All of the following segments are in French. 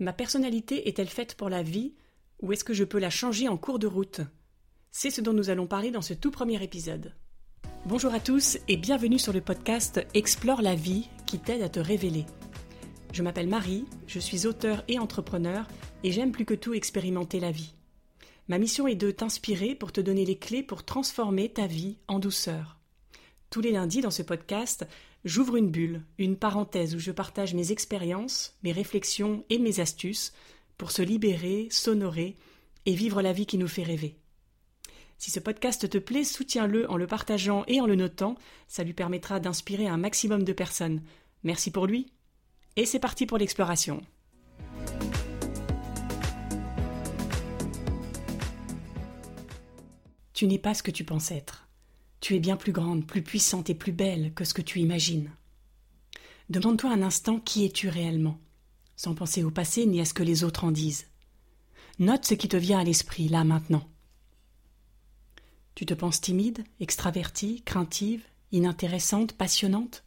Ma personnalité est-elle faite pour la vie ou est-ce que je peux la changer en cours de route? C'est ce dont nous allons parler dans ce tout premier épisode. Bonjour à tous et bienvenue sur le podcast Explore la vie qui t'aide à te révéler. Je m'appelle Marie, je suis auteur et entrepreneur et j'aime plus que tout expérimenter la vie. Ma mission est de t'inspirer pour te donner les clés pour transformer ta vie en douceur. Tous les lundis dans ce podcast, j'ouvre une bulle, une parenthèse où je partage mes expériences, mes réflexions et mes astuces pour se libérer, s'honorer et vivre la vie qui nous fait rêver. Si ce podcast te plaît, soutiens-le en le partageant et en le notant, ça lui permettra d'inspirer un maximum de personnes. Merci pour lui. Et c'est parti pour l'exploration. Tu n'es pas ce que tu penses être. Tu es bien plus grande, plus puissante et plus belle que ce que tu imagines. Demande-toi un instant qui es-tu réellement, sans penser au passé ni à ce que les autres en disent. Note ce qui te vient à l'esprit, là maintenant. Tu te penses timide, extravertie, craintive, inintéressante, passionnante?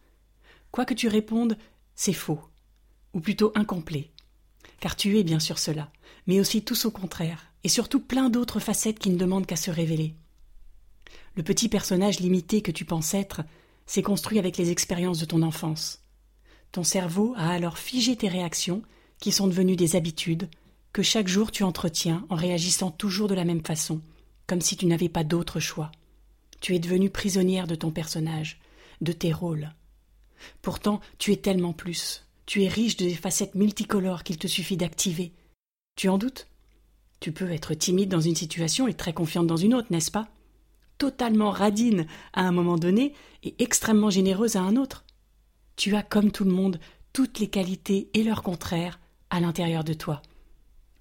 Quoi que tu répondes, c'est faux, ou plutôt incomplet, car tu es bien sûr cela, mais aussi tout au contraire, et surtout plein d'autres facettes qui ne demandent qu'à se révéler. Le petit personnage limité que tu penses être s'est construit avec les expériences de ton enfance. Ton cerveau a alors figé tes réactions, qui sont devenues des habitudes, que chaque jour tu entretiens en réagissant toujours de la même façon, comme si tu n'avais pas d'autre choix. Tu es devenue prisonnière de ton personnage, de tes rôles. Pourtant, tu es tellement plus. Tu es riche de des facettes multicolores qu'il te suffit d'activer. Tu en doutes? Tu peux être timide dans une situation et très confiante dans une autre, n'est-ce pas? Totalement radine à un moment donné et extrêmement généreuse à un autre. Tu as, comme tout le monde, toutes les qualités et leurs contraires à l'intérieur de toi.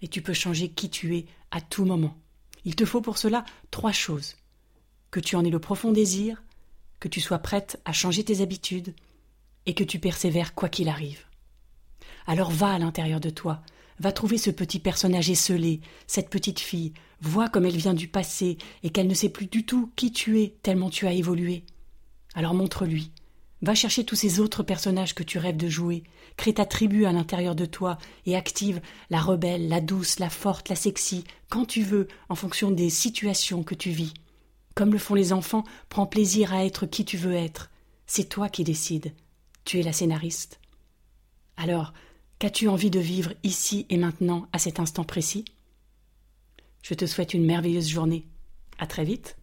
Et tu peux changer qui tu es à tout moment. Il te faut pour cela trois choses. Que tu en aies le profond désir, que tu sois prête à changer tes habitudes, et que tu persévères quoi qu'il arrive. Alors va à l'intérieur de toi, Va trouver ce petit personnage esselé, cette petite fille, vois comme elle vient du passé et qu'elle ne sait plus du tout qui tu es tellement tu as évolué. Alors montre-lui. Va chercher tous ces autres personnages que tu rêves de jouer, crée ta tribu à l'intérieur de toi et active la rebelle, la douce, la forte, la sexy, quand tu veux, en fonction des situations que tu vis. Comme le font les enfants, prends plaisir à être qui tu veux être. C'est toi qui décides. Tu es la scénariste. Alors, Qu'as-tu envie de vivre ici et maintenant, à cet instant précis? Je te souhaite une merveilleuse journée. À très vite.